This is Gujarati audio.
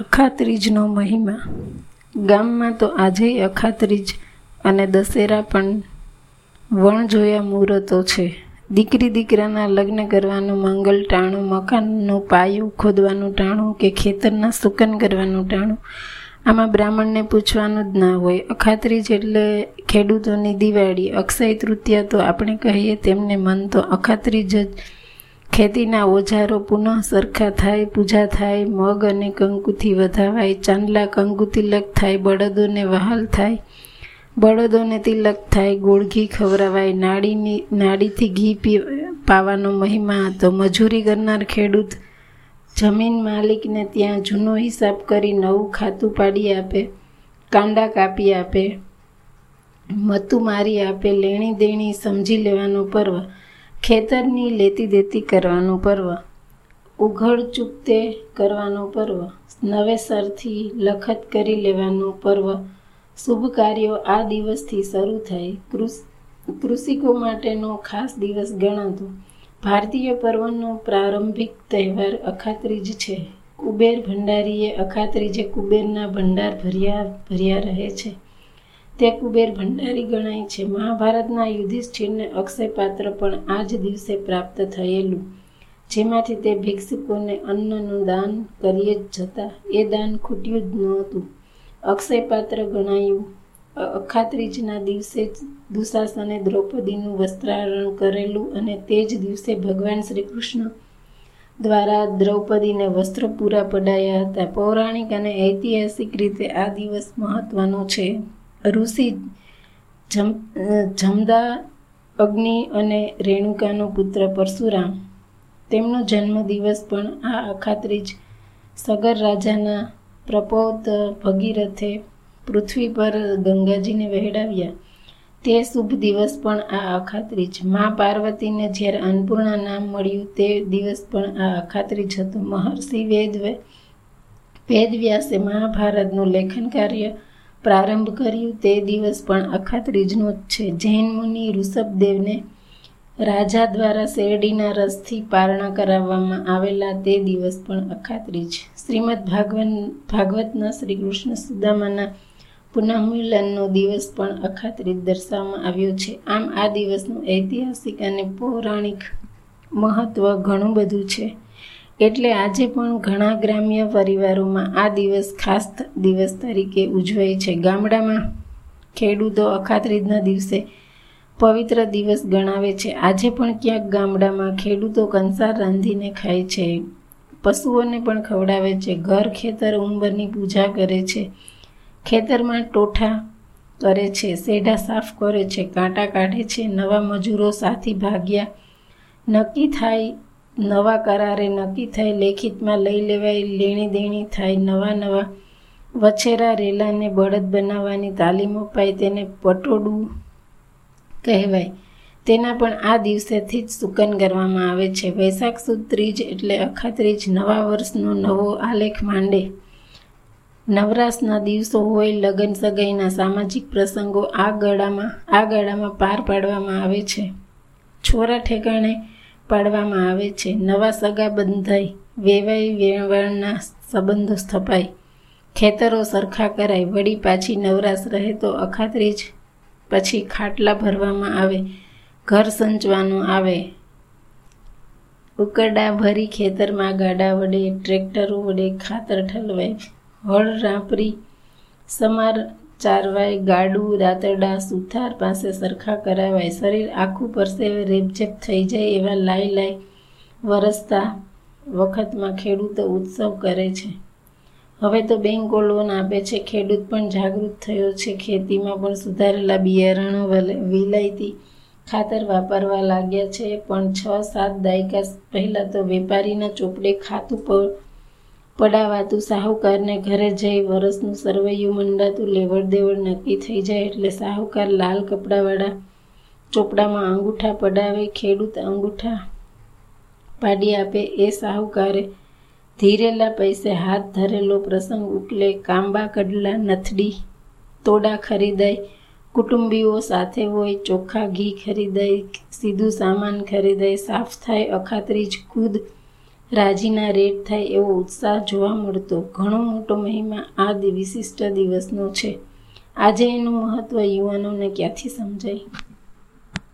અખાત્રીજનો મહિમા. ગામમાં તો આજેય અખાત્રીજ અને દશેરા પણ વણ જોયા મુહૂર્તો છે. દીકરી દીકરાના લગ્ન કરવાનું મંગલ ટાણું, મકાનનું પાયું ખોદવાનું ટાણું કે ખેતરના સુકન કરવાનું ટાણું? આમાં બ્રાહ્મણને પૂછવાનું જ ના હોય. અખાત્રીજ એટલે ખેડૂતોની દિવાળી. અક્ષય તૃતીયા તો આપણે કહીએ તેમને મન તો અખાત્રીજ જ ખેતીના ઓજારો પુનઃ સરખા થાય, પૂજા થાય, મગ અને કંકુથી વધાવાય, ચાંદલા કંકુ તિલક થાય, બળદોને વહાલ થાય. બળદોને તિલક થાય, ગોળ ઘી ખવડાવાય, નાડીની, નાડીથી ઘી પી, પાવાનો મહિમા હતો. મજૂરી કરનાર ખેડૂત જમીન માલિકને ત્યાં જૂનો હિસાબ કરી નવું ખાતું પાડી આપે, કાંડા કાપી આપે, મતું મારી આપે લેણી દેણી સમજી લેવાનો પર્વ ખેતરની લેતી દેતી કરવાનું પર્વ, ઉઘડ ચૂકતે કરવાનું પર્વ, નવેસરથી લખત કરી લેવાનું પર્વ, શુભ કાર્યો આ દિવસથી શરૂ થાય. કૃષિકો માટેનો ખાસ દિવસ ગણાતો. ભારતીય પર્વનો પ્રારંભિક તહેવાર અખાત્રીજ છે. કુબેર ભંડારીએ અખાત્રીજે કુબેરના ભંડાર ભર્યા ભર્યા રહે છે. તે કુબેર ભંડારી ગણાય છે. મહાભારતના યુધિષ્ઠિરને અક્ષયપાત્ર પણ આ જ દિવસે પ્રાપ્ત થયેલું. જેમાંથી તે ભિક્ષુકોને અન્નનું દાન કરીએ જ જતા એ દાન ખૂટ્યું જ નહોતું. અક્ષયપાત્ર ગણાયું અખાત્રીજના દિવસે જ દુશાસને દ્રૌપદીનું વસ્ત્રારણ કરેલું અને તે જ દિવસે ભગવાન શ્રી કૃષ્ણ દ્વારા દ્રૌપદીને વસ્ત્ર પૂરા પડાયા હતા. પૌરાણિક અને ઐતિહાસિક રીતે આ દિવસ મહત્વનો છે. ઋષિ જમ, જમદા અગ્નિ અને રેણુકાનો પુત્ર પરશુરામ. તેમનો જન્મદિવસ પણ આ અખાત્રીજ સગર રાજાના પ્રપોત ભગીરથે પૃથ્વી પર ગંગાજીને વહેડાવ્યા. તે શુભ દિવસ પણ આ અખાત્રીજ. મા પાર્વતીને જ્યારે અન્નપૂર્ણા નામ મળ્યું, તે દિવસ પણ આ અખાત્રીજ હતું. મહર્ષિ વેદ વેદવ્યાસે મહાભારતનું લેખન કાર્ય પ્રારંભ કર્યું તે દિવસ પણ અખાત્રીજનો જ છે. જૈન મુનિ ઋષભદેવને રાજા દ્વારા શેરડીના રસથી પારણા કરાવવામાં આવેલા તે દિવસ પણ અખાત્રીજ શ્રીમદ ભાગવન, ભાગવતના શ્રી કૃષ્ણ સુદામાના પુનઃમિલનનો દિવસ પણ અખાત્રીજ દર્શાવવામાં આવ્યો છે. આમ આ દિવસનું ઐતિહાસિક અને પૌરાણિક મહત્વ ઘણું બધું છે. એટલે આજે પણ ઘણા ગ્રામ્ય પરિવારોમાં આ દિવસ ખાસ દિવસ તરીકે ઉજવાય છે. ગામડામાં ખેડૂતો અખાત્રીજના દિવસે પવિત્ર દિવસ ગણાવે છે. આજે પણ ક્યાંક ગામડામાં ખેડૂતો કંસાર રાંધીને ખાય છે. પશુઓને પણ ખવડાવે છે. ઘર ખેતર ઉંબરની પૂજા કરે છે. ખેતરમાં ટોઠા કરે છે. સેઢા સાફ કરે છે. કાંટા કાઢે છે. નવા મજૂરો સાથી ભાગ્યા. નક્કી થાય નવા કરારે નક્કી થાય લેખિતમાં લઈ લેવાય, લેણી દેણી થાય, નવા નવા વછેરા રેલાને બળદ બનાવવાની તાલીમ અપાય, તેને પટોડું કહેવાય. તેના પણ આ દિવસેથી જ સુકન કરવામાં આવે છે. વૈશાખ સુદ ત્રીજ એટલે અખાત્રીજ નવા વર્ષનો નવો આલેખ માંડે. નવરાશના દિવસો હોય, લગ્ન સગાઈના સામાજિક પ્રસંગો આ ગાળામાં આ ગાળામાં પાર પાડવામાં આવે છે. છોરા ઠેકાણે પાડવામાં આવે છે. નવા સગા બંધાઈ વેવાઈ વેવાણના સંબંધો સ્થપાય. ખેતરો સરખા કરાય, વળી પાછી નવરાશ રહે તો અખાતરી જ પછી ખાટલા ભરવામાં આવે, ઘર સંચવાનું આવે. ઉકરડા ભરી ખેતરમાં ગાડા વડે, ટ્રેક્ટરો વડે ખાતર ઠલવાય. હળ રાપરી સમાર ચારવાય, ગાડું રાતરડા સુથાર પાસે સરખા કરાવાય. શરીર આખું પરસેવે રેપઝેપ થઈ જાય એવા લાઈ લાઈ વરસતા વખતમાં ખેડૂતો ઉત્સવ કરે છે. હવે તો બેંકો લોન આપે છે. ખેડૂત પણ જાગૃત થયો છે. ખેતીમાં પણ સુધારેલા બિયારણો વિલાયતી ખાતર વાપરવા લાગ્યા છે. પણ છ સાત દાયકા પહેલાં તો વેપારીના ચોપડે ખાતું પડાવાતું સાહુકારને ઘરે જઈ વરસનું સરવૈયું મંડાતું લેવડ દેવડ નક્કી થઈ જાય એટલે સાહુકાર લાલ કપડાવાળા ચોપડામાં અંગૂઠા પડાવે, ખેડૂત અંગૂઠા પાડી આપે, એ સાહુકારે ધીરેલા પૈસે હાથ ધરેલો પ્રસંગ ઉકલે, કાંબા કડલા નથડી તોડા ખરીદાય, કુટુંબીઓ સાથે હોય ચોખ્ખા ઘી ખરીદાય, સીધું સામાન ખરીદાય, સાફ થાય અખાતરી જ ખુદ રાજીના રેટ થાય એવો ઉત્સાહ જોવા મળતો. ઘણો મોટો મહિમા આ વિશિષ્ટ દિવસનો છે. આજે એનું મહત્ત્વ યુવાનોને ક્યાંથી સમજાય?